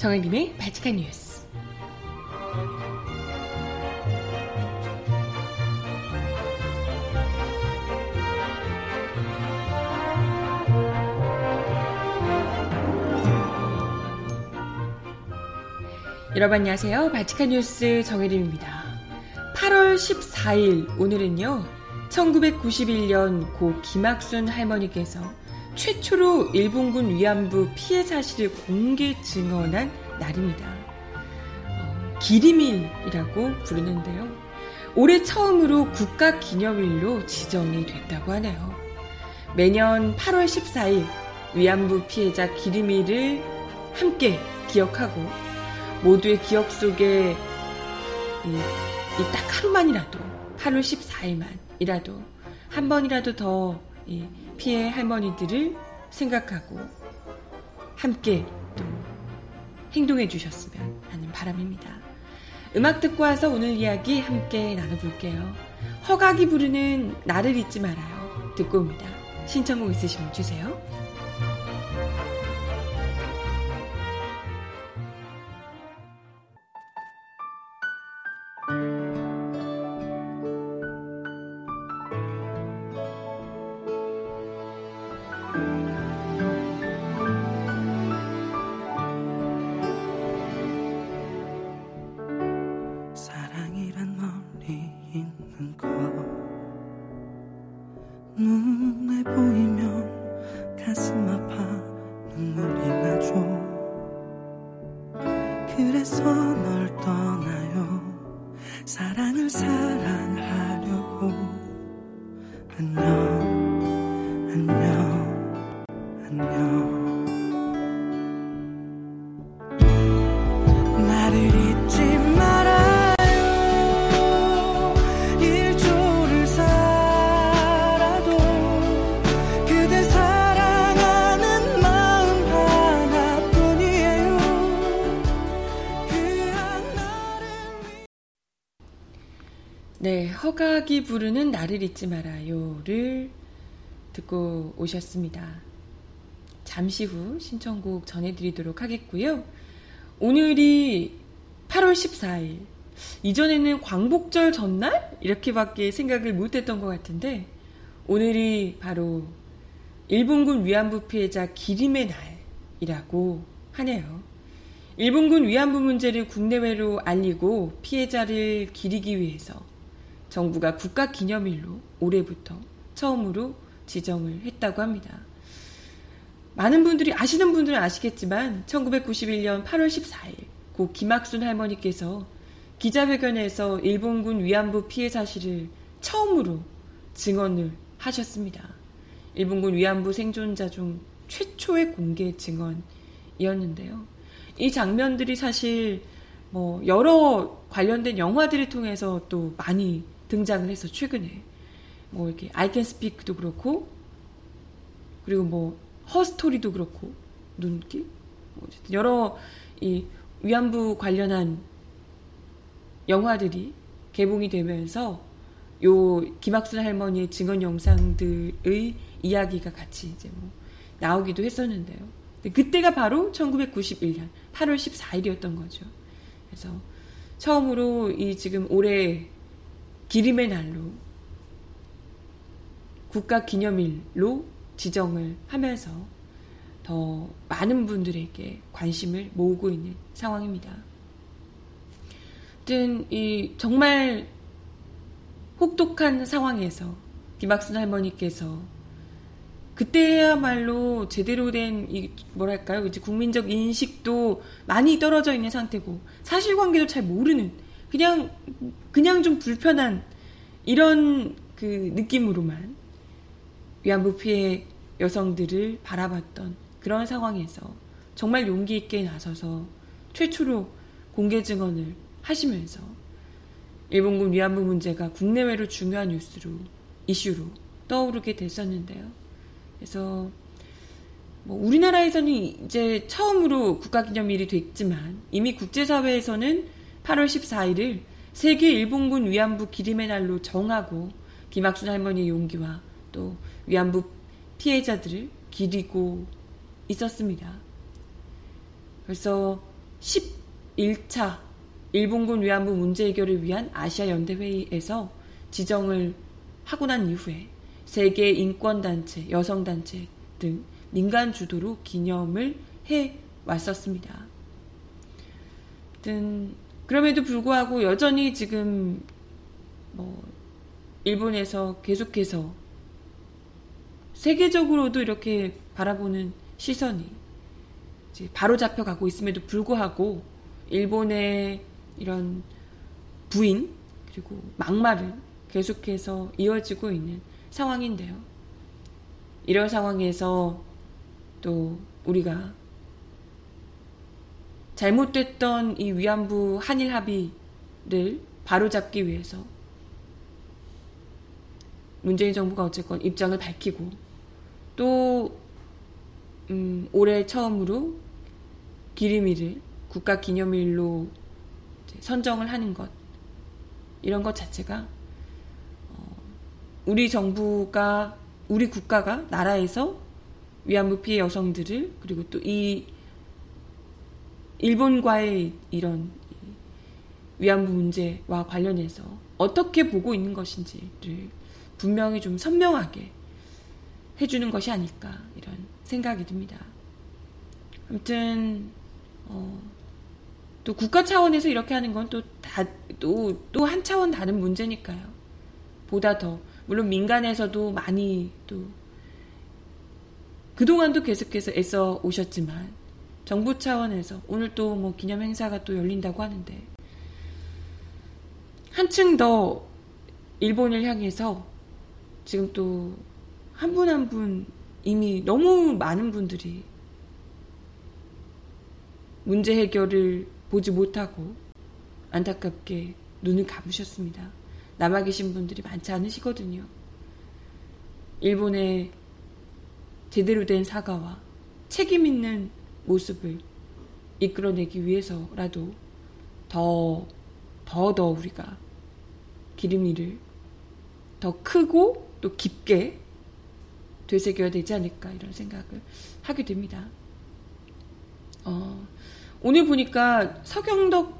정혜림의 바칙한 뉴스. 여러분 안녕하세요. 바칙한 뉴스 정혜림입니다. 8월 14일 오늘은요. 1991년 고 김학순 할머니께서 최초로 일본군 위안부 피해 사실을 공개 증언한 날입니다. 어, 기리밀이라고 부르는데요. 올해 처음으로 국가 기념일로 지정이 됐다고 하네요. 매년 8월 14일 위안부 피해자 기리밀을 함께 기억하고 모두의 기억 속에 이딱 하루만이라도 8월 14일만이라도 한 번이라도 더 피해 할머니들을 생각하고 함께 또 행동해 주셨으면 하는 바람입니다. 음악 듣고 와서 오늘 이야기 함께 나눠볼게요. 허각이 부르는 나를 잊지 말아요. 듣고 옵니다. 신청곡 있으시면 주세요. 네, 허각이 부르는 나를 잊지 말아요를 듣고 오셨습니다. 잠시 후 신청곡 전해드리도록 하겠고요. 오늘이 8월 14일. 이전에는 광복절 전날? 이렇게밖에 생각을 못했던 것 같은데, 오늘이 바로 일본군 위안부 피해자 기림의 날이라고 하네요. 일본군 위안부 문제를 국내외로 알리고 피해자를 기리기 위해서 정부가 국가 기념일로 올해부터 처음으로 지정을 했다고 합니다. 많은 분들이 아시는 분들은 아시겠지만 1991년 8월 14일 고 김학순 할머니께서 기자회견에서 일본군 위안부 피해 사실을 처음으로 증언을 하셨습니다. 일본군 위안부 생존자 중 최초의 공개 증언이었는데요. 이 장면들이 사실 뭐 여러 관련된 영화들을 통해서 또 많이 등장을 해서 최근에 뭐 이렇게 I Can Speak도 그렇고 그리고 뭐 허스토리도 그렇고 눈길 뭐 어쨌든 여러 이 위안부 관련한 영화들이 개봉이 되면서 요 김학순 할머니의 증언 영상들의 이야기가 같이 이제 뭐 나오기도 했었는데요. 그때가 바로 1991년 8월 14일이었던 거죠. 그래서 처음으로 이 지금 올해 기림의 날로 국가 기념일로 지정을 하면서 더 많은 분들에게 관심을 모으고 있는 상황입니다. 아무튼 이 정말 혹독한 상황에서 김학순 할머니께서 그때야말로 제대로 된 이 뭐랄까요 이제 국민적 인식도 많이 떨어져 있는 상태고 사실관계도 잘 모르는 그냥 그냥 좀 불편한 이런 그 느낌으로만 위안부 피해 여성들을 바라봤던 그런 상황에서 정말 용기 있게 나서서 최초로 공개 증언을 하시면서 일본군 위안부 문제가 국내외로 중요한 뉴스로 이슈로 떠오르게 됐었는데요. 그래서 뭐 우리나라에서는 이제 처음으로 국가기념일이 됐지만 이미 국제사회에서는 8월 14일을 세계 일본군 위안부 기림의 날로 정하고 김학순 할머니의 용기와 또 위안부 피해자들을 기리고 있었습니다. 벌써 11차 일본군 위안부 문제 해결을 위한 아시아 연대 회의에서 지정을 하고 난 이후에 세계 인권단체, 여성단체 등 민간 주도로 기념을 해 왔었습니다. 그럼에도 불구하고 여전히 지금 뭐 일본에서 계속해서 세계적으로도 이렇게 바라보는 시선이 바로 잡혀가고 있음에도 불구하고 일본의 이런 부인 그리고 막말은 계속해서 이어지고 있는 상황인데요. 이런 상황에서 또 우리가 잘못됐던 이 위안부 한일 합의를 바로잡기 위해서 문재인 정부가 어쨌건 입장을 밝히고 또 음, 올해 처음으로 기림일을 국가 기념일로 선정을 하는 것 이런 것 자체가 어, 우리 정부가 우리 국가가 나라에서 위안부 피해 여성들을 그리고 또 이 일본과의 이런 위안부 문제와 관련해서 어떻게 보고 있는 것인지를 분명히 좀 선명하게 해주는 것이 아닐까 이런 생각이 듭니다. 아무튼 어, 또 국가 차원에서 이렇게 하는 건 또 다 또 또 한 차원 다른 문제니까요. 보다 더 물론 민간에서도 많이 또 그동안도 계속해서 애써 오셨지만 정부 차원에서 오늘 또 뭐 기념 행사가 또 열린다고 하는데 한층 더 일본을 향해서 지금 또한분 한분 이미 너무 많은 분들이 문제 해결을 보지 못하고 안타깝게 눈을 감으셨습니다. 남아 계신 분들이 많지 않으시거든요. 일본의 제대로 된 사과와 책임 있는 모습을 이끌어내기 위해서라도 더, 더, 더 우리가 기름이를 더 크고 또 깊게 되새겨야 되지 않을까 이런 생각을 하게 됩니다. 어, 오늘 보니까 서경덕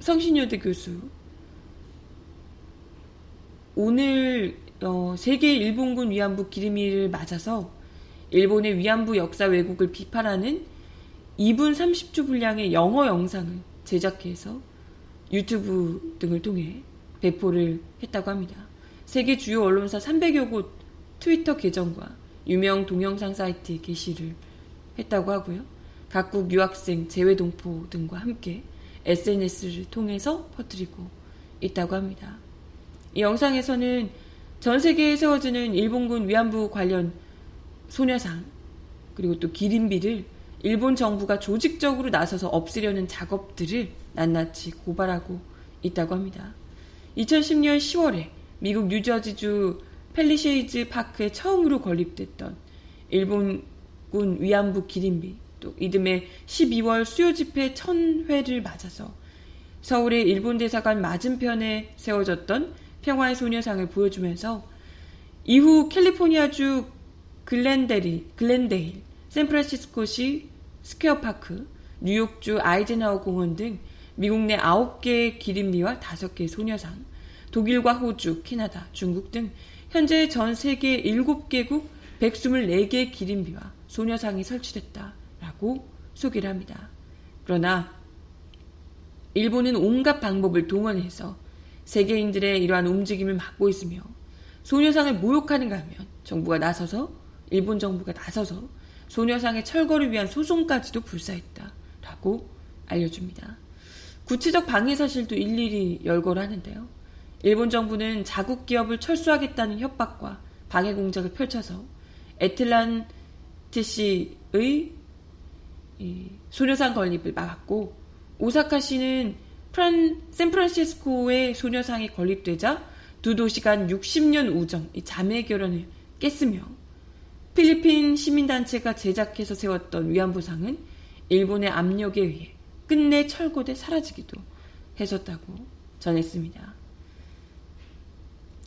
성신여대 교수 오늘 어, 세계 일본군 위안부 기림일을 맞아서 일본의 위안부 역사 왜곡을 비판하는 2분 30초 분량의 영어 영상을 제작해서 유튜브 등을 통해 배포를 했다고 합니다. 세계 주요 언론사 300여 곳 트위터 계정과 유명 동영상 사이트에 게시를 했다고 하고요. 각국 유학생, 재외동포 등과 함께 SNS를 통해서 퍼뜨리고 있다고 합니다. 이 영상에서는 전 세계에 세워지는 일본군 위안부 관련 소녀상 그리고 또 기림비를 일본 정부가 조직적으로 나서서 없애려는 작업들을 낱낱이 고발하고 있다고 합니다. 2010년 10월에 미국 뉴저지주 팰리세이즈 파크에 처음으로 건립됐던 일본군 위안부 기림비 또 이듬해 12월 수요 집회 천회를 맞아서 서울의 일본 대사관 맞은편에 세워졌던 평화의 소녀상을 보여주면서 이후 캘리포니아주 글렌데리, 글렌데일, 샌프란시스코시 스퀘어 파크, 뉴욕주 아이젠하워 공원 등 미국 내 9개의 기림비와 5개의 소녀상, 독일과 호주, 캐나다, 중국 등 현재 전 세계 7개국 124개의 기림비와 소녀상이 설치됐다라고 소개를 합니다. 그러나 일본은 온갖 방법을 동원해서 세계인들의 이러한 움직임을 막고 있으며 소녀상을 모욕하는가 하면 정부가 나서서 일본 정부가 나서서 소녀상의 철거를 위한 소송까지도 불사했다라고 알려줍니다. 구체적 방해 사실도 일일이 열거를 하는데요. 일본 정부는 자국 기업을 철수하겠다는 협박과 방해 공작을 펼쳐서 애틀란티시의 소녀상 건립을 막았고 오사카시는 프란, 샌프란시스코의 소녀상이 건립되자 두 도시 간 60년 우정, 이 자매 결혼을 깼으며 필리핀 시민단체가 제작해서 세웠던 위안부상은 일본의 압력에 의해 끝내 철거돼 사라지기도 했었다고 전했습니다.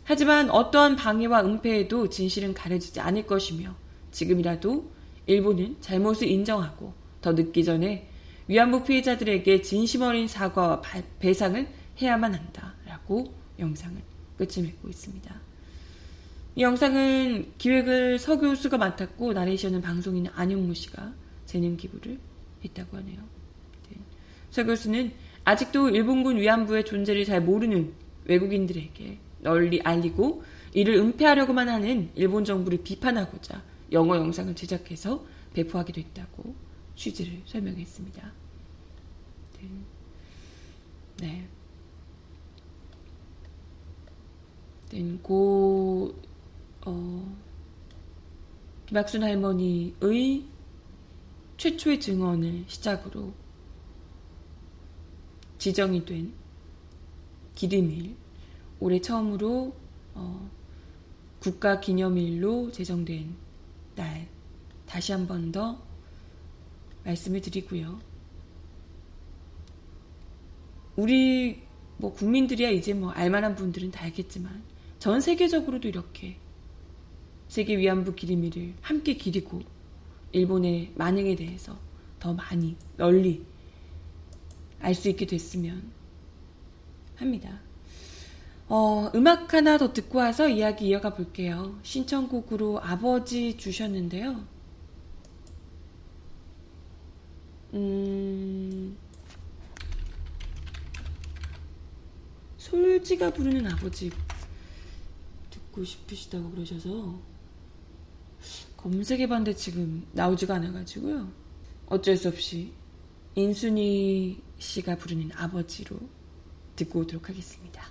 하지만 어떠한 방해와 은폐에도 진실은 가려지지 않을 것이며 지금이라도 일본은 잘못을 인정하고 더 늦기 전에 위안부 피해자들에게 진심 어린 사과와 배상을 해야만 한다라고 영상을 끝을 맺고 있습니다. 이 영상은 기획을 서 교수가 맡았고 나레이션은 방송인 안용무 씨가 재능 기부를 했다고 하네요. 네. 서 교수는 아직도 일본군 위안부의 존재를 잘 모르는 외국인들에게 널리 알리고 이를 은폐하려고만 하는 일본 정부를 비판하고자 영어 영상을 제작해서 배포하기도 했다고 취지를 설명했습니다. 네. 네. 네 고, 어, 김학순 할머니의 최초의 증언을 시작으로 지정이 된 기림일, 올해 처음으로 어, 국가 기념일로 제정된 날, 다시 한 번 더 말씀을 드리고요. 우리 뭐 국민들이야 이제 뭐 알만한 분들은 다 알겠지만 전 세계적으로도 이렇게 세계 위안부 기림일을 함께 기리고 일본의 만행에 대해서 더 많이 널리 알 수 있게 됐으면 합니다. 어, 음악 하나 더 듣고 와서 이야기 이어가 볼게요. 신청곡으로 아버지 주셨는데요. 음, 솔지가 부르는 아버지 듣고 싶으시다고 그러셔서 검색해봤는데 지금 나오지가 않아가지고요. 어쩔 수 없이 인순이 씨가 부르는 아버지로 듣고 오도록 하겠습니다.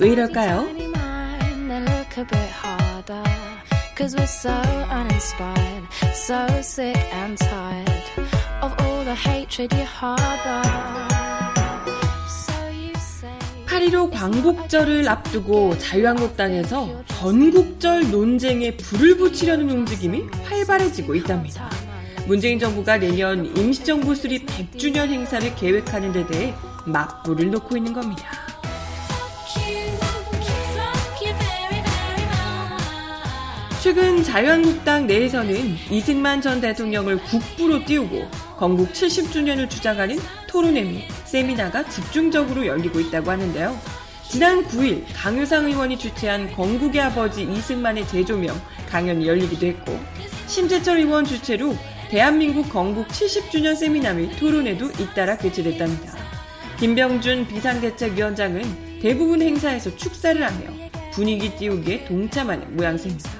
왜 이럴까요? Cause we're so uninspired, so sick and tired of all the hatred you harbor. 8.15 광복절을 앞두고 자유한국당에서 건국절 논쟁에 불을 붙이려는 움직임이 활발해지고 있답니다. 문재인 정부가 내년 임시정부 수립 100주년 행사를 계획하는 데 대해 맞불을 놓고 있는 겁니다. 최근 자유한국당 내에서는 이승만 전 대통령을 국부로 띄우고 건국 70주년을 주장하는 토론회 및 세미나가 집중적으로 열리고 있다고 하는데요. 지난 9일 강효상 의원이 주최한 건국의 아버지 이승만의 재조명 강연이 열리기도 했고 심재철 의원 주최로 대한민국 건국 70주년 세미나 및 토론회도 잇따라 개최됐답니다. 김병준 비상대책위원장은 대부분 행사에서 축사를 하며 분위기 띄우기에 동참하는 모양새입니다.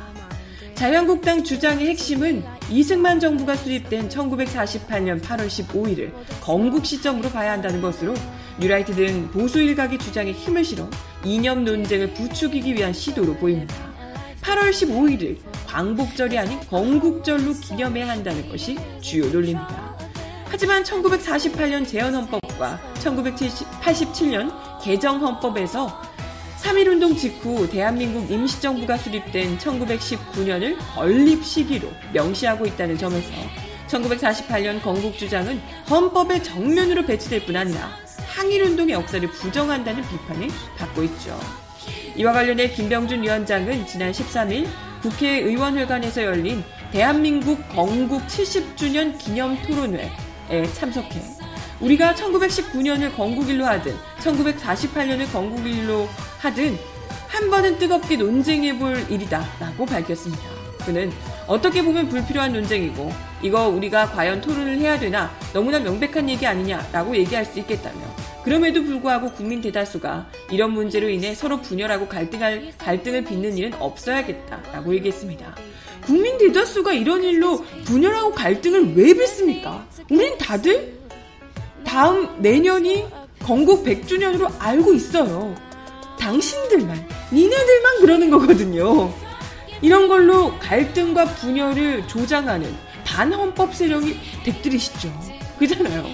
자유한국당 주장의 핵심은 이승만 정부가 수립된 1948년 8월 15일을 건국 시점으로 봐야 한다는 것으로 뉴라이트 등 보수 일각의 주장에 힘을 실어 이념 논쟁을 부추기기 위한 시도로 보입니다. 8월 15일을 광복절이 아닌 건국절로 기념해야 한다는 것이 주요 논리입니다. 하지만 1948년 재헌헌법과 1987년 개정헌법에서 3.1운동 직후 대한민국 임시정부가 수립된 1919년을 건립 시기로 명시하고 있다는 점에서 1948년 건국주장은 헌법의 정면으로 배치될 뿐 아니라 항일운동의 역사를 부정한다는 비판을 받고 있죠. 이와 관련해 김병준 위원장은 지난 13일 국회의원회관에서 열린 대한민국 건국 70주년 기념 토론회에 참석해 우리가 1919년을 건국일로 하든 1948년을 건국일로 하든 한 번은 뜨겁게 논쟁해 볼 일이다 라고 밝혔습니다. 그는 어떻게 보면 불필요한 논쟁이고 이거 우리가 과연 토론을 해야 되나 너무나 명백한 얘기 아니냐 라고 얘기할 수 있겠다며 그럼에도 불구하고 국민 대다수가 이런 문제로 인해 서로 분열하고 갈등할, 갈등을 빚는 일은 없어야겠다 라고 얘기했습니다. 국민 대다수가 이런 일로 분열하고 갈등을 왜 빚습니까? 우린 다들 다음 내년이 건국 100주년으로 알고 있어요. 당신들만, 니네들만 그러는 거거든요. 이런 걸로 갈등과 분열을 조장하는 반헌법 세력이 댁들이시죠. 그잖아요.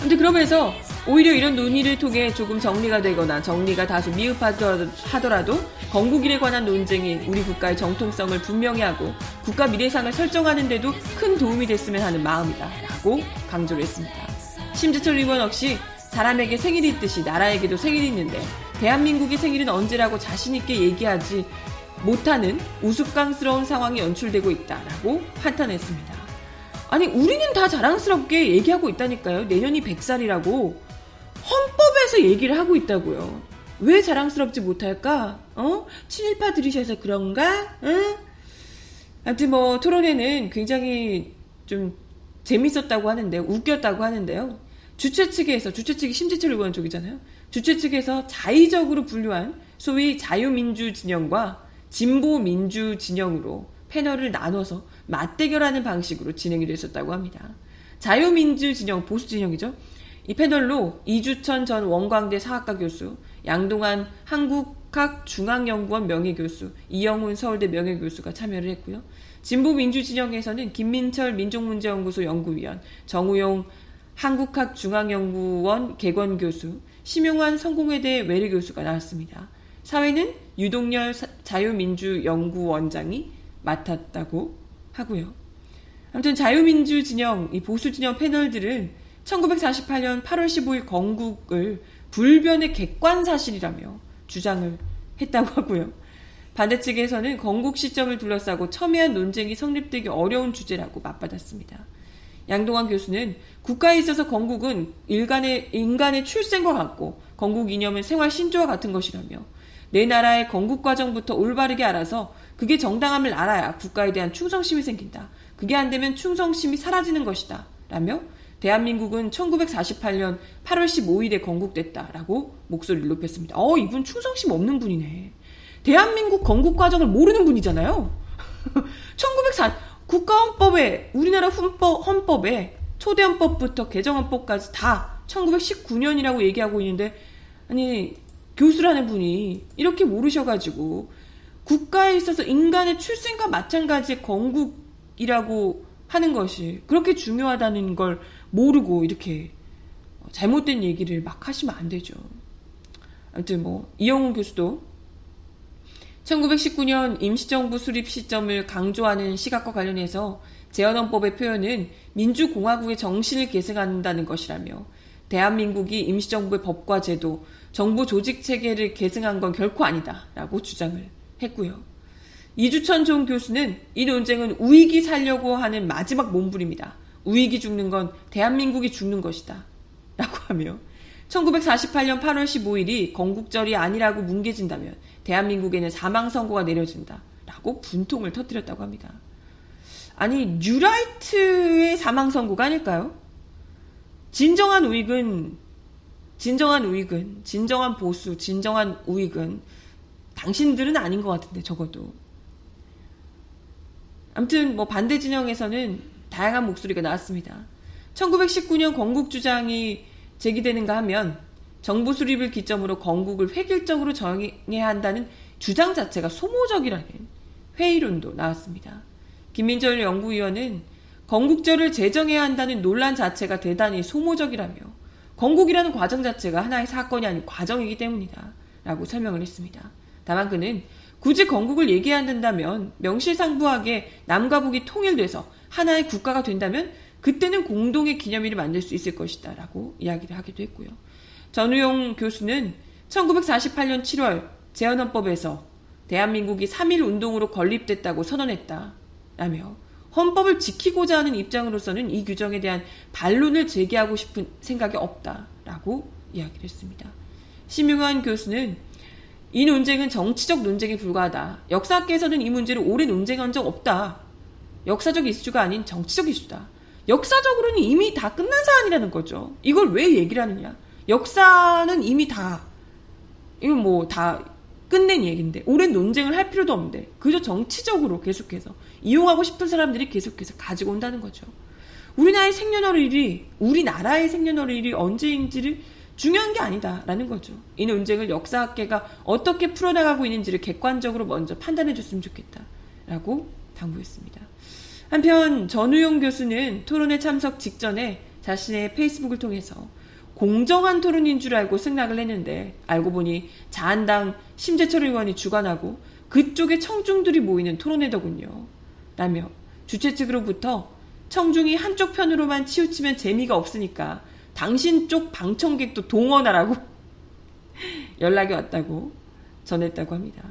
근데 그러면서 오히려 이런 논의를 통해 조금 정리가 되거나 정리가 다소 미흡하더라도 건국일에 관한 논쟁이 우리 국가의 정통성을 분명히 하고 국가 미래상을 설정하는 데도 큰 도움이 됐으면 하는 마음이다. 라고 강조를 했습니다. 심재철 의원 역시 사람에게 생일이 있듯이 나라에게도 생일이 있는데 대한민국의 생일은 언제라고 자신있게 얘기하지 못하는 우스꽝스러운 상황이 연출되고 있다라고 한탄했습니다. 아니, 우리는 다 자랑스럽게 얘기하고 있다니까요. 내년이 100살이라고. 헌법에서 얘기를 하고 있다고요. 왜 자랑스럽지 못할까? 어? 친일파 들이셔서 그런가? 응? 아무튼 뭐 토론회는 굉장히 좀 재밌었다고 하는데 웃겼다고 하는데요. 주최 측에서 주최 측이 심지철 의원 쪽이잖아요. 주최 측에서 자의적으로 분류한 소위 자유민주 진영과 진보 민주 진영으로 패널을 나눠서 맞대결하는 방식으로 진행이 됐었다고 합니다. 자유민주 진영, 보수 진영이죠. 이 패널로 이주천 전 원광대 사학과 교수, 양동환 한국학 중앙연구원 명예교수, 이영훈 서울대 명예교수가 참여를 했고요. 진보민주진영에서는 김민철 민족문제연구소 연구위원, 정우용 한국학중앙연구원 개관교수, 심용환 성공회대 외래교수가 나왔습니다. 사회는 유동열 자유민주연구원장이 맡았다고 하고요. 아무튼 자유민주 진영, 이 보수 진영 패널들은 1948년 8월 15일 건국을 불변의 객관 사실이라며 주장을 했다고 하고요. 반대 측에서는 건국 시점을 둘러싸고 첨예한 논쟁이 성립되기 어려운 주제라고 맞받았습니다. 양동환 교수는 국가에 있어서 건국은 일간의, 인간의 출생과 같고 건국 이념은 생활 신조와 같은 것이라며 내 나라의 건국 과정부터 올바르게 알아서 그게 정당함을 알아야 국가에 대한 충성심이 생긴다. 그게 안 되면 충성심이 사라지는 것이다. 라며 대한민국은 1948년 8월 15일에 건국됐다라고 목소리를 높였습니다. 어, 이분 충성심 없는 분이네. 대한민국 건국 과정을 모르는 분이잖아요. 1904 국가헌법에 우리나라 헌법, 헌법에 초대헌법부터 개정헌법까지 다 1919년이라고 얘기하고 있는데 아니 교수라는 분이 이렇게 모르셔가지고 국가에 있어서 인간의 출생과 마찬가지의 건국이라고 하는 것이 그렇게 중요하다는 걸 모르고 이렇게 잘못된 얘기를 막 하시면 안 되죠. 아무튼 뭐 이영훈 교수도 1919년 임시정부 수립 시점을 강조하는 시각과 관련해서 재헌헌법의 표현은 민주공화국의 정신을 계승한다는 것이라며 대한민국이 임시정부의 법과 제도, 정부 조직 체계를 계승한 건 결코 아니다 라고 주장을 했고요. 이주천 종 교수는 이 논쟁은 우익이 살려고 하는 마지막 몸부림이다. 우익이 죽는 건 대한민국이 죽는 것이다. 라고 하며 1948년 8월 15일이 건국절이 아니라고 뭉개진다면 대한민국에는 사망 선고가 내려진다. 라고 분통을 터뜨렸다고 합니다. 아니, 뉴라이트의 사망 선고가 아닐까요? 진정한 우익은 진정한 우익은, 진정한 보수, 진정한 우익은 당신들은 아닌 것 같은데, 적어도. 아무튼, 뭐, 반대 진영에서는 다양한 목소리가 나왔습니다. 1919년 건국 주장이 제기되는가 하면 정부 수립을 기점으로 건국을 획일적으로 정해야 한다는 주장 자체가 소모적이라는 회의론도 나왔습니다. 김민철 연구위원은 건국절을 제정해야 한다는 논란 자체가 대단히 소모적이라며 건국이라는 과정 자체가 하나의 사건이 아닌 과정이기 때문이다. 라고 설명을 했습니다. 다만 그는 굳이 건국을 얘기해야 한다면 명실상부하게 남과 북이 통일돼서 하나의 국가가 된다면 그때는 공동의 기념일을 만들 수 있을 것이다. 라고 이야기를 하기도 했고요. 전우용 교수는 1948년 7월 재헌헌법에서 대한민국이 3.1 운동으로 건립됐다고 선언했다. 라며 헌법을 지키고자 하는 입장으로서는 이 규정에 대한 반론을 제기하고 싶은 생각이 없다. 라고 이야기를 했습니다. 심용환 교수는 이 논쟁은 정치적 논쟁에 불과하다. 역사학계에서는 이 문제를 오래 논쟁한 적 없다. 역사적 이슈가 아닌 정치적 이슈다. 역사적으로는 이미 다 끝난 사안이라는 거죠. 이걸 왜 얘기를 하느냐? 역사는 이미 다, 이건 뭐 다 끝낸 얘기인데, 오랜 논쟁을 할 필요도 없는데, 그저 정치적으로 계속해서, 이용하고 싶은 사람들이 계속해서 가지고 온다는 거죠. 우리나라의 생년월일이, 우리나라의 생년월일이 언제인지를 중요한 게 아니다라는 거죠. 이 논쟁을 역사학계가 어떻게 풀어나가고 있는지를 객관적으로 먼저 판단해 줬으면 좋겠다라고 당부했습니다. 한편 전우용 교수는 토론회 참석 직전에 자신의 페이스북을 통해서 공정한 토론인 줄 알고 승낙을 했는데 알고 보니 자한당 심재철 의원이 주관하고 그쪽에 청중들이 모이는 토론회더군요. 라며 주최 측으로부터 청중이 한쪽 편으로만 치우치면 재미가 없으니까 당신 쪽 방청객도 동원하라고 연락이 왔다고 전했다고 합니다.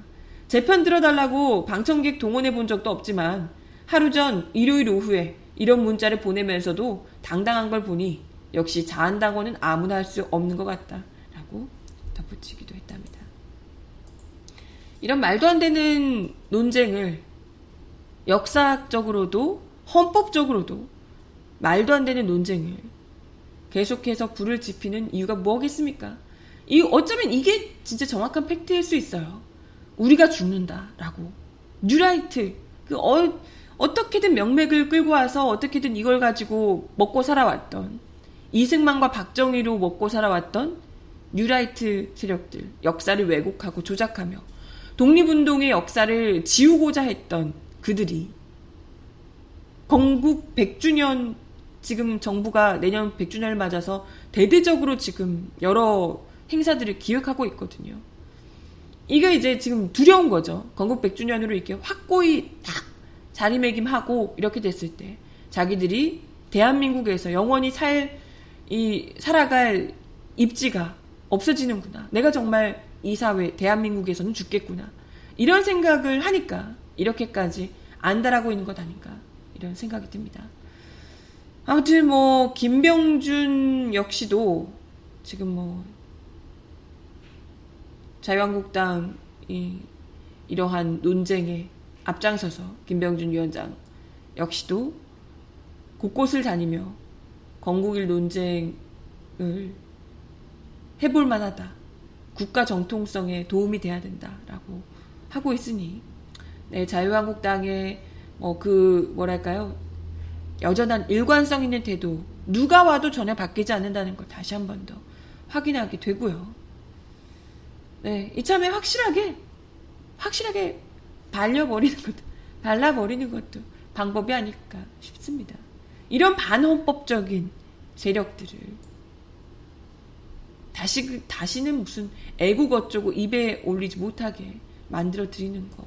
제 편 들어달라고 방청객 동원해 본 적도 없지만 하루 전 일요일 오후에 이런 문자를 보내면서도 당당한 걸 보니 역시 자한당원은 아무나 할 수 없는 것 같다. 라고 덧붙이기도 했답니다. 이런 말도 안 되는 논쟁을 역사적으로도 헌법적으로도 말도 안 되는 논쟁을 계속해서 불을 지피는 이유가 뭐겠습니까? 이 어쩌면 이게 진짜 정확한 팩트일 수 있어요. 우리가 죽는다라고 뉴라이트 그 어, 어떻게든 명맥을 끌고 와서 어떻게든 이걸 가지고 먹고 살아왔던 이승만과 박정희로 먹고 살아왔던 뉴라이트 세력들 역사를 왜곡하고 조작하며 독립운동의 역사를 지우고자 했던 그들이 건국 100주년 지금 정부가 내년 100주년을 맞아서 대대적으로 지금 여러 행사들을 기획하고 있거든요. 이게 이제 지금 두려운 거죠. 건국 100주년으로 이렇게 확고히 딱 자리매김하고 이렇게 됐을 때 자기들이 대한민국에서 영원히 살, 이, 살아갈 입지가 없어지는구나. 내가 정말 이 사회, 대한민국에서는 죽겠구나. 이런 생각을 하니까 이렇게까지 안달하고 있는 것 아닌가. 이런 생각이 듭니다. 아무튼 뭐, 김병준 역시도 지금 뭐, 자유한국당이 이러한 논쟁에 앞장서서 김병준 위원장 역시도 곳곳을 다니며 건국일 논쟁을 해볼 만하다. 국가 정통성에 도움이 돼야 된다라고 하고 있으니 네, 자유한국당의 뭐 그 뭐랄까요 여전한 일관성 있는 태도 누가 와도 전혀 바뀌지 않는다는 걸 다시 한 번 더 확인하게 되고요. 네, 이참에 확실하게 확실하게 발려버리는 것도, 발라버리는 것도 방법이 아닐까 싶습니다. 이런 반헌법적인 세력들을 다시, 그, 다시는 무슨 애국 어쩌고 입에 올리지 못하게 만들어 드리는 거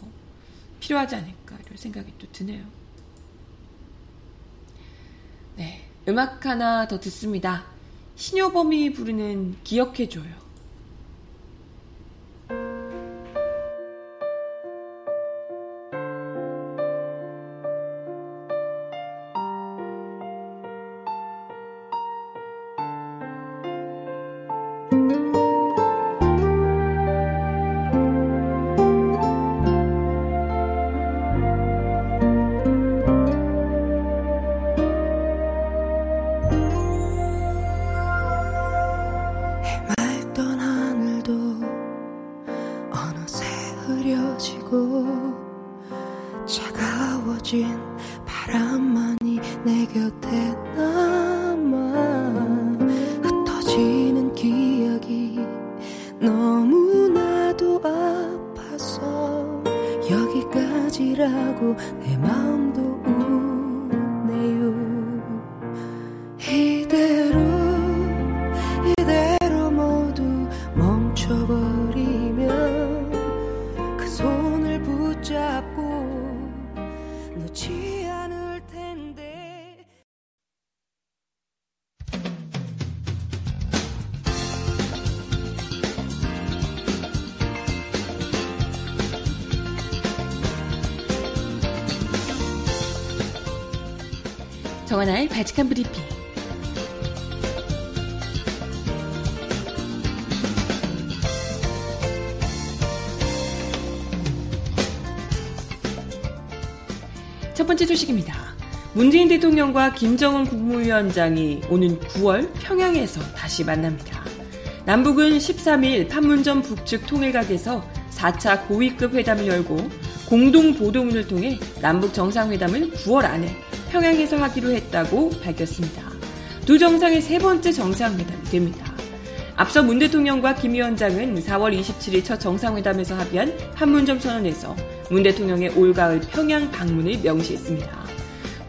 필요하지 않을까 이런 생각이 또 드네요. 네. 음악 하나 더 듣습니다. 신효범이 부르는 기억해줘요. 가지라고 내 마음도 바칙한 브리핑. 첫 번째 소식입니다. 문재인 대통령과 김정은 국무위원장이 오는 9월 평양에서 다시 만납니다. 남북은 13일 판문점 북측 통일각에서 4차 고위급 회담을 열고 공동 보도문을 통해 남북 정상회담을 9월 안에 평양에서 하기로 했다고 밝혔습니다. 두 정상의 세 번째 정상회담이 됩니다. 앞서 문 대통령과 김 위원장은 4월 27일 첫 정상회담에서 합의한 판문점 선언에서 문 대통령의 올가을 평양 방문을 명시했습니다.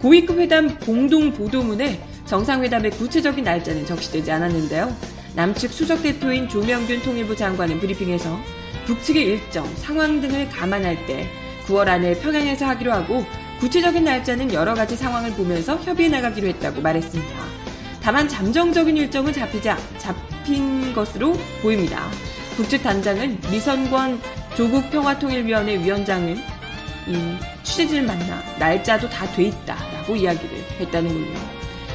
고위급 회담 공동 보도문에 정상회담의 구체적인 날짜는 적시되지 않았는데요. 남측 수석 대표인 조명균 통일부 장관은 브리핑에서 북측의 일정, 상황 등을 감안할 때 9월 안에 평양에서 하기로 하고 구체적인 날짜는 여러 가지 상황을 보면서 협의해 나가기로 했다고 말했습니다. 다만 잠정적인 일정은 잡히지 잡힌 것으로 보입니다. 북측 단장은 미선권 조국 평화통일위원회 위원장은 이 취재진을 만나 날짜도 다 돼 있다라고 이야기를 했다는군요.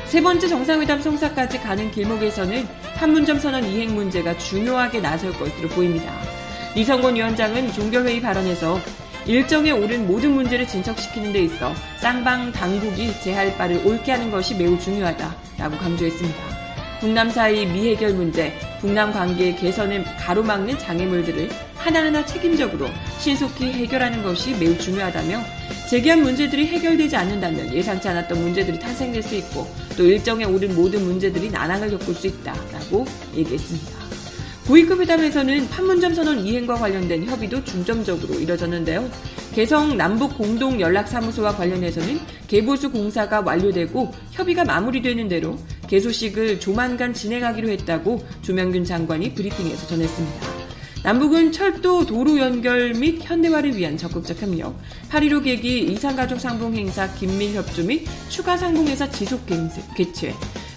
세 번째 정상회담 성사까지 가는 길목에서는 판문점 선언 이행 문제가 중요하게 나설 것으로 보입니다. 이성권 위원장은 종결회의 발언에서 일정에 오른 모든 문제를 진척시키는 데 있어 쌍방 당국이 제할 바를 옳게 하는 것이 매우 중요하다라고 강조했습니다. 북남 사이 미해결 문제, 북남 관계 개선을 가로막는 장애물들을 하나하나 책임적으로 신속히 해결하는 것이 매우 중요하다며 제기한 문제들이 해결되지 않는다면 예상치 않았던 문제들이 탄생될 수 있고 또 일정에 오른 모든 문제들이 난항을 겪을 수 있다라고 얘기했습니다. 고위급 회담에서는 판문점 선언 이행과 관련된 협의도 중점적으로 이뤄졌는데요. 개성 남북 공동 연락사무소와 관련해서는 개보수 공사가 완료되고 협의가 마무리되는 대로 개소식을 조만간 진행하기로 했다고 조명균 장관이 브리핑에서 전했습니다. 남북은 철도 도로 연결 및 현대화를 위한 적극적 협력, 8.15 계기 이산가족 상봉 행사 긴밀 협조 및 추가 상봉회사 지속 개최,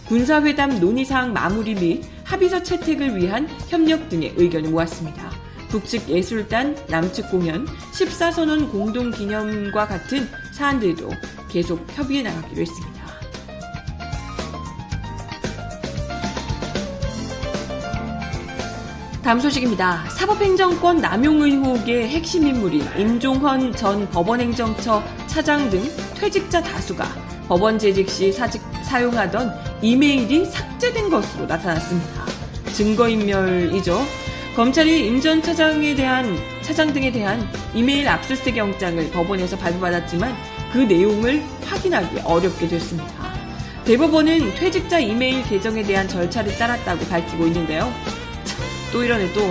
군사회담 논의사항 마무리 및 합의서 채택을 위한 협력 등의 의견을 모았습니다. 북측 예술단, 남측 공연, 14선언 공동 기념과 같은 사안들도 계속 협의해 나가기로 했습니다. 다음 소식입니다. 사법행정권 남용 의혹의 핵심 인물인 임종헌 전 법원행정처 차장 등 퇴직자 다수가 법원 재직 시 사직, 사용하던 이메일이 삭제된 것으로 나타났습니다. 증거인멸이죠. 검찰이 임 전 차장에 대한 차장 등에 대한 이메일 압수수색 영장을 법원에서 발부받았지만 그 내용을 확인하기 어렵게 됐습니다. 대법원은 퇴직자 이메일 계정에 대한 절차를 따랐다고 밝히고 있는데요. 또 이러네 또.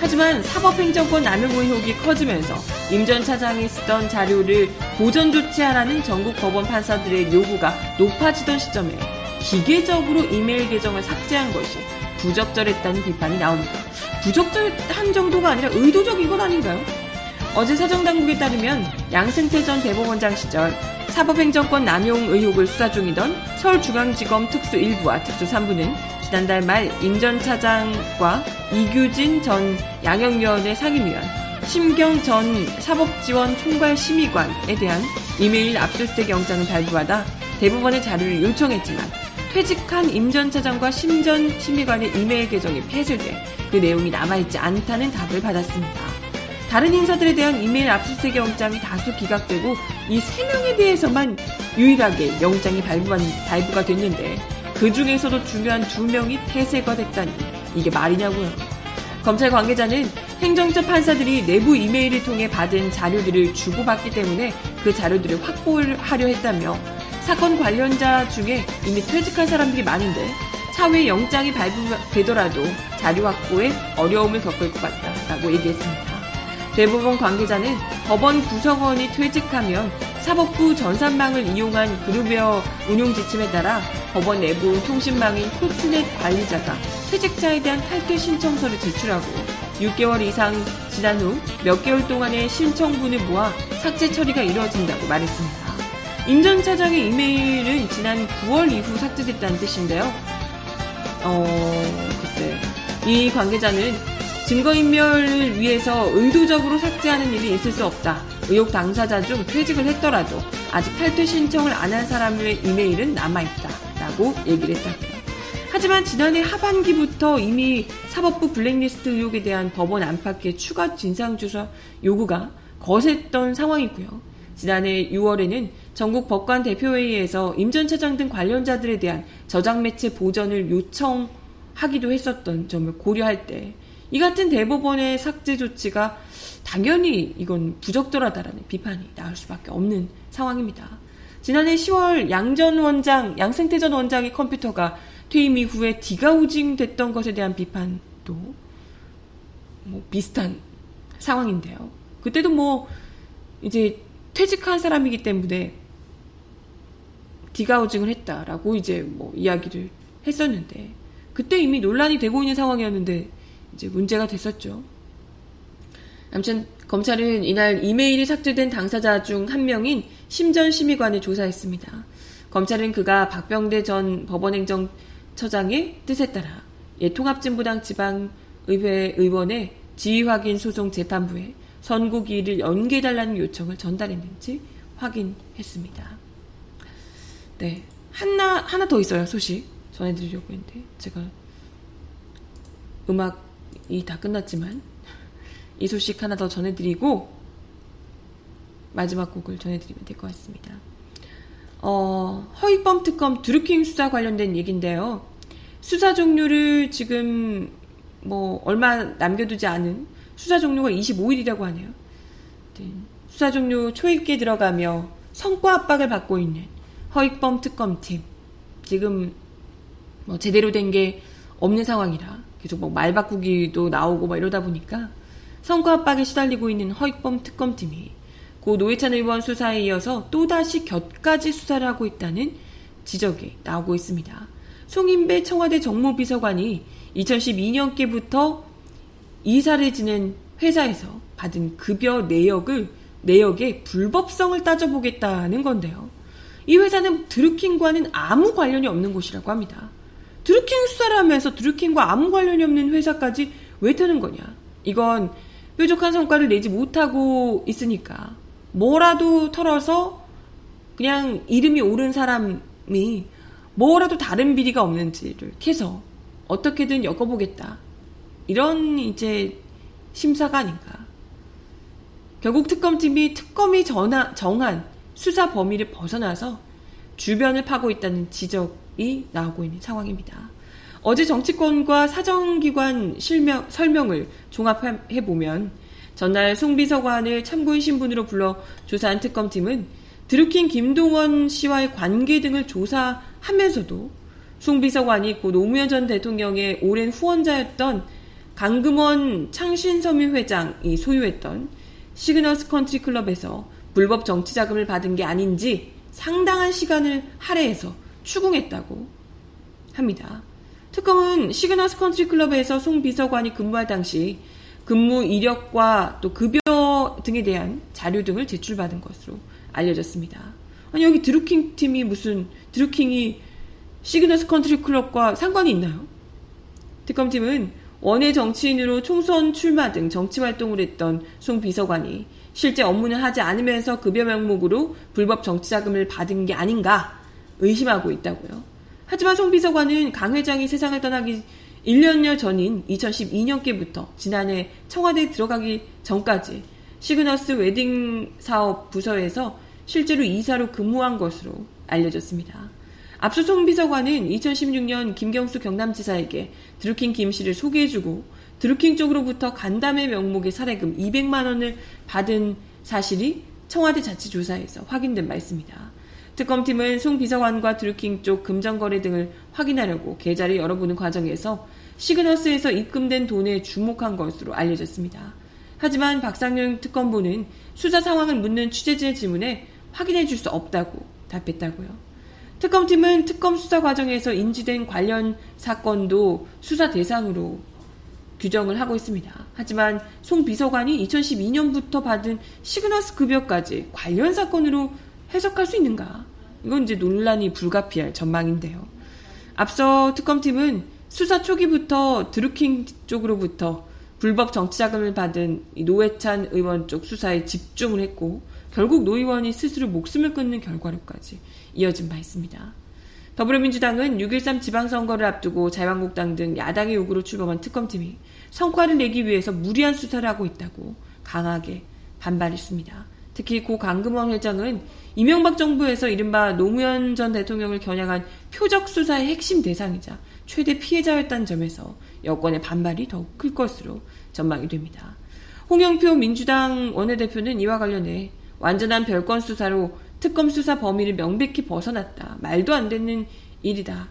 하지만 사법행정권 남용 의혹이 커지면서 임 전 차장이 쓰던 자료를 보전 조치하라는 전국 법원 판사들의 요구가 높아지던 시점에 기계적으로 이메일 계정을 삭제한 것이 부적절했다는 비판이 나옵니다. 부적절한 정도가 아니라 의도적인 건 아닌가요? 어제 사정당국에 따르면 양승태 전 대법원장 시절 사법행정권 남용 의혹을 수사 중이던 서울중앙지검 특수 1부와 특수 3부는 지난달 말 임 전 차장과 이규진 전 양형위원회 상임위원, 심경 전 사법지원 총괄 심의관에 대한 이메일 압수수색 영장을 발부하다 대법원의 자료를 요청했지만 퇴직한 임 전 차장과 심전 심의관의 이메일 계정이 폐쇄돼 그 내용이 남아있지 않다는 답을 받았습니다. 다른 인사들에 대한 이메일 압수수색 영장이 다수 기각되고 이 세 명에 대해서만 유일하게 영장이 발부한, 발부가 됐는데 그 중에서도 중요한 두 명이 폐쇄가 됐다니 이게 말이냐고요. 검찰 관계자는 행정처 판사들이 내부 이메일을 통해 받은 자료들을 주고받기 때문에 그 자료들을 확보하려 했다며 사건 관련자 중에 이미 퇴직한 사람들이 많은데 차후에 영장이 발부되더라도 자료 확보에 어려움을 겪을 것 같다라고 얘기했습니다. 대법원 관계자는 법원 구성원이 퇴직하면 사법부 전산망을 이용한 그룹웨어 운용 지침에 따라 법원 내부 통신망인 포트넷 관리자가 퇴직자에 대한 탈퇴 신청서를 제출하고 6개월 이상 지난 후 몇 개월 동안의 신청분을 모아 삭제 처리가 이루어진다고 말했습니다. 임 전 차장의 이메일은 지난 9월 이후 삭제됐다는 뜻인데요. 어, 글쎄. 이 관계자는 증거인멸을 위해서 의도적으로 삭제하는 일이 있을 수 없다. 의혹 당사자 중 퇴직을 했더라도 아직 탈퇴 신청을 안 한 사람의 이메일은 남아있다 라고 얘기를 했다고요. 하지만 지난해 하반기부터 이미 사법부 블랙리스트 의혹에 대한 법원 안팎의 추가 진상조사 요구가 거셌던 상황이고요. 지난해 6월에는 전국 법관 대표회의에서 임 전 차장 등 관련자들에 대한 저장 매체 보전을 요청하기도 했었던 점을 고려할 때 이 같은 대법원의 삭제 조치가 당연히 이건 부적절하다라는 비판이 나올 수밖에 없는 상황입니다. 지난해 10월 양 전 원장, 양승태 전 원장의 컴퓨터가 퇴임 이후에 디가우징 됐던 것에 대한 비판도 뭐 비슷한 상황인데요. 그때도 뭐 이제 퇴직한 사람이기 때문에 디가우징을 했다라고 이제 뭐 이야기를 했었는데 그때 이미 논란이 되고 있는 상황이었는데 이제 문제가 됐었죠. 아무튼 검찰은 이날 이메일이 삭제된 당사자 중 한 명인 심전 심의관을 조사했습니다. 검찰은 그가 박병대 전 법원행정처장의 뜻에 따라 예 통합진보당 지방의회 의원의 지휘 확인 소송 재판부에 선고기일을 연기해달라는 요청을 전달했는지 확인했습니다. 네. 하나, 하나 더 있어요, 소식. 전해드리려고 했는데. 제가 음악이 다 끝났지만, 이 소식 하나 더 전해드리고, 마지막 곡을 전해드리면 될 것 같습니다. 어, 허위범 특검 드루킹 수사 관련된 얘기인데요. 수사 종료를 지금 뭐 얼마 남겨두지 않은 수사 종료가 25일이라고 하네요. 네. 수사 종료 초입기에 들어가며 성과 압박을 받고 있는 허익범 특검팀. 지금 뭐 제대로 된 게 없는 상황이라 계속 뭐 말 바꾸기도 나오고 막 이러다 보니까 성과 압박에 시달리고 있는 허익범 특검팀이 고 노회찬 의원 수사에 이어서 또다시 곁가지 수사를 하고 있다는 지적이 나오고 있습니다. 송인배 청와대 정무비서관이 2012년께부터 이사를 지낸 회사에서 받은 급여 내역을 내역의 불법성을 따져보겠다는 건데요. 이 회사는 드루킹과는 아무 관련이 없는 곳이라고 합니다. 드루킹 수사를 하면서 드루킹과 아무 관련이 없는 회사까지 왜 트는 거냐? 이건 뾰족한 성과를 내지 못하고 있으니까 뭐라도 털어서 그냥 이름이 옳은 사람이 뭐라도 다른 비리가 없는지를 캐서 어떻게든 엮어보겠다. 이런 이제 심사가 아닌가. 결국 특검팀이 특검이 전하, 정한 수사 범위를 벗어나서 주변을 파고 있다는 지적이 나오고 있는 상황입니다. 어제 정치권과 사정기관 실명, 설명을 종합해 보면 전날 송 비서관을 참고인 신분으로 불러 조사한 특검팀은 드루킹 김동원 씨와의 관계 등을 조사하면서도 송 비서관이 고 노무현 전 대통령의 오랜 후원자였던 강금원 창신섬유 회장이 소유했던 시그너스 컨트리 클럽에서 불법 정치 자금을 받은 게 아닌지 상당한 시간을 할애해서 추궁했다고 합니다. 특검은 시그너스 컨트리 클럽에서 송 비서관이 근무할 당시 근무 이력과 또 급여 등에 대한 자료 등을 제출받은 것으로 알려졌습니다. 아니 여기 드루킹 팀이 무슨 드루킹이 시그너스 컨트리 클럽과 상관이 있나요? 특검팀은 원외 정치인으로 총선 출마 등 정치 활동을 했던 송 비서관이 실제 업무는 하지 않으면서 급여 명목으로 불법 정치 자금을 받은 게 아닌가 의심하고 있다고요. 하지만 송 비서관은 강 회장이 세상을 떠나기 1년여 전인 2012년께부터 지난해 청와대에 들어가기 전까지 시그너스 웨딩 사업 부서에서 실제로 이사로 근무한 것으로 알려졌습니다. 앞서 송 비서관은 2016년 김경수 경남지사에게 드루킹 김 씨를 소개해주고 드루킹 쪽으로부터 간담회 명목의 사례금 200만 원을 받은 사실이 청와대 자체조사에서 확인된 바 있습니다. 특검팀은 송 비서관과 드루킹 쪽 금전거래 등을 확인하려고 계좌를 열어보는 과정에서 시그너스에서 입금된 돈에 주목한 것으로 알려졌습니다. 하지만 박상영 특검부는 수사 상황을 묻는 취재진의 질문에 확인해 줄 수 없다고 답했다고요. 특검팀은 특검 수사 과정에서 인지된 관련 사건도 수사 대상으로 규정을 하고 있습니다. 하지만 송 비서관이 2012년부터 받은 시그너스 급여까지 관련 사건으로 해석할 수 있는가? 이건 이제 논란이 불가피할 전망인데요. 앞서 특검팀은 수사 초기부터 드루킹 쪽으로부터 불법 정치자금을 받은 노회찬 의원 쪽 수사에 집중을 했고 결국 노 의원이 스스로 목숨을 끊는 결과로까지 이어진 바 있습니다. 더불어민주당은 6.13 지방선거를 앞두고 자유한국당 등 야당의 요구로 출범한 특검팀이 성과를 내기 위해서 무리한 수사를 하고 있다고 강하게 반발했습니다. 특히 고 강금원 회장은 이명박 정부에서 이른바 노무현 전 대통령을 겨냥한 표적 수사의 핵심 대상이자 최대 피해자였다는 점에서 여권의 반발이 더욱 클 것으로 전망이 됩니다. 홍영표 민주당 원내대표는 이와 관련해 완전한 별건 수사로 특검 수사 범위를 명백히 벗어났다. 말도 안 되는 일이다.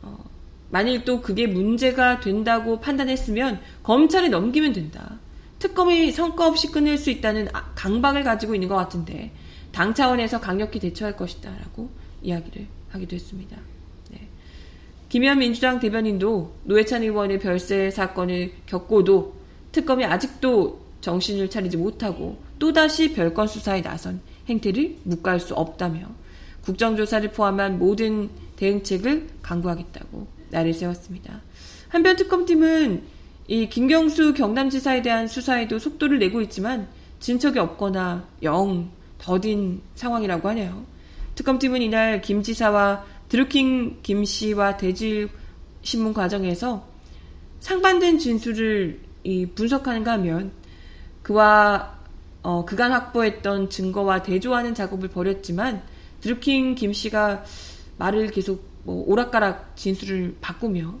어, 만일 또 그게 문제가 된다고 판단했으면 검찰에 넘기면 된다. 특검이 성과 없이 끝낼 수 있다는 아, 강박을 가지고 있는 것 같은데 당 차원에서 강력히 대처할 것이다. 라고 이야기를 하기도 했습니다. 네. 김현 민주당 대변인도 노회찬 의원의 별세 사건을 겪고도 특검이 아직도 정신을 차리지 못하고 또다시 별건 수사에 나선 행태를 묵과할 수 없다며 국정조사를 포함한 모든 대응책을 강구하겠다고 날을 세웠습니다. 한편 특검팀은 이 김경수 경남지사에 대한 수사에도 속도를 내고 있지만 진척이 없거나 영 더딘 상황이라고 하네요. 특검팀은 이날 김 지사와 드루킹 김 씨와 대질 신문 과정에서 상반된 진술을 분석하는가 하면 그와 어, 그간 확보했던 증거와 대조하는 작업을 벌였지만 드루킹 김 씨가 말을 계속 뭐 오락가락 진술을 바꾸며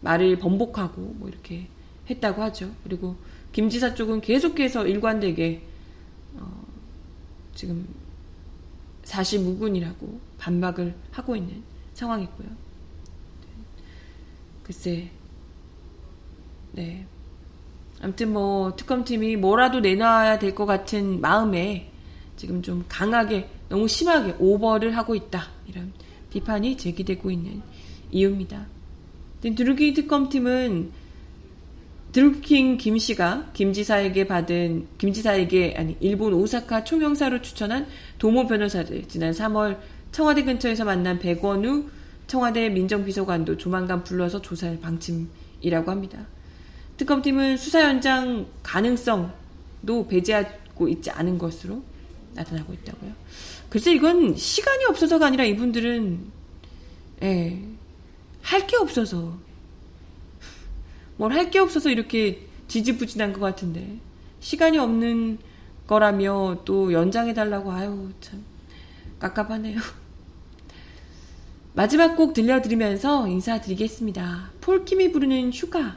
말을 번복하고 뭐 이렇게 했다고 하죠. 그리고 김 지사 쪽은 계속해서 일관되게 어, 지금 사실 무근이라고 반박을 하고 있는 상황이고요. 글쎄, 네. 아무튼 뭐 특검팀이 뭐라도 내놔야 될 것 같은 마음에 지금 좀 강하게 너무 심하게 오버를 하고 있다 이런 비판이 제기되고 있는 이유입니다. 드루킹 특검팀은 드루킹 김 씨가 김 지사에게 받은 김 지사에게 아니 일본 오사카 총영사로 추천한 도모 변호사를 지난 3월 청와대 근처에서 만난 백원우 청와대 민정비서관도 조만간 불러서 조사할 방침이라고 합니다. 특검팀은 수사 현장 가능성도 배제하고 있지 않은 것으로 나타나고 있다고요. 글쎄 이건 시간이 없어서가 아니라 이분들은 예, 할 게 없어서 뭘 할 게 없어서 이렇게 지지부진한 것 같은데 시간이 없는 거라며 또 연장해 달라고 아유 참 깝깝하네요. 마지막 곡 들려드리면서 인사드리겠습니다. 폴킴이 부르는 휴가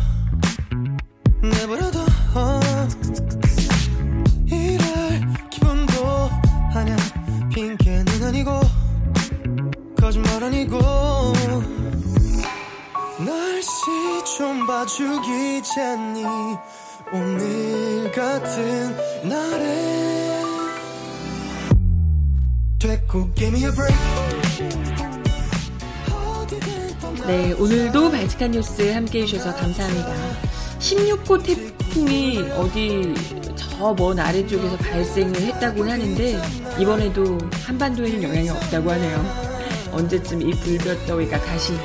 뉴스 함께 해주셔서 감사합니다. 16호 태풍이 어디 저 먼 아래쪽에서 발생을 했다고 하는데 이번에도 한반도에는 영향이 없다고 하네요. 언제쯤 이 불볕더위가 가실지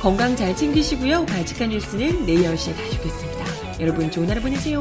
건강 잘 챙기시고요. 발칙한 뉴스는 내일 10시에 다시 뵙겠습니다. 여러분 좋은 하루 보내세요.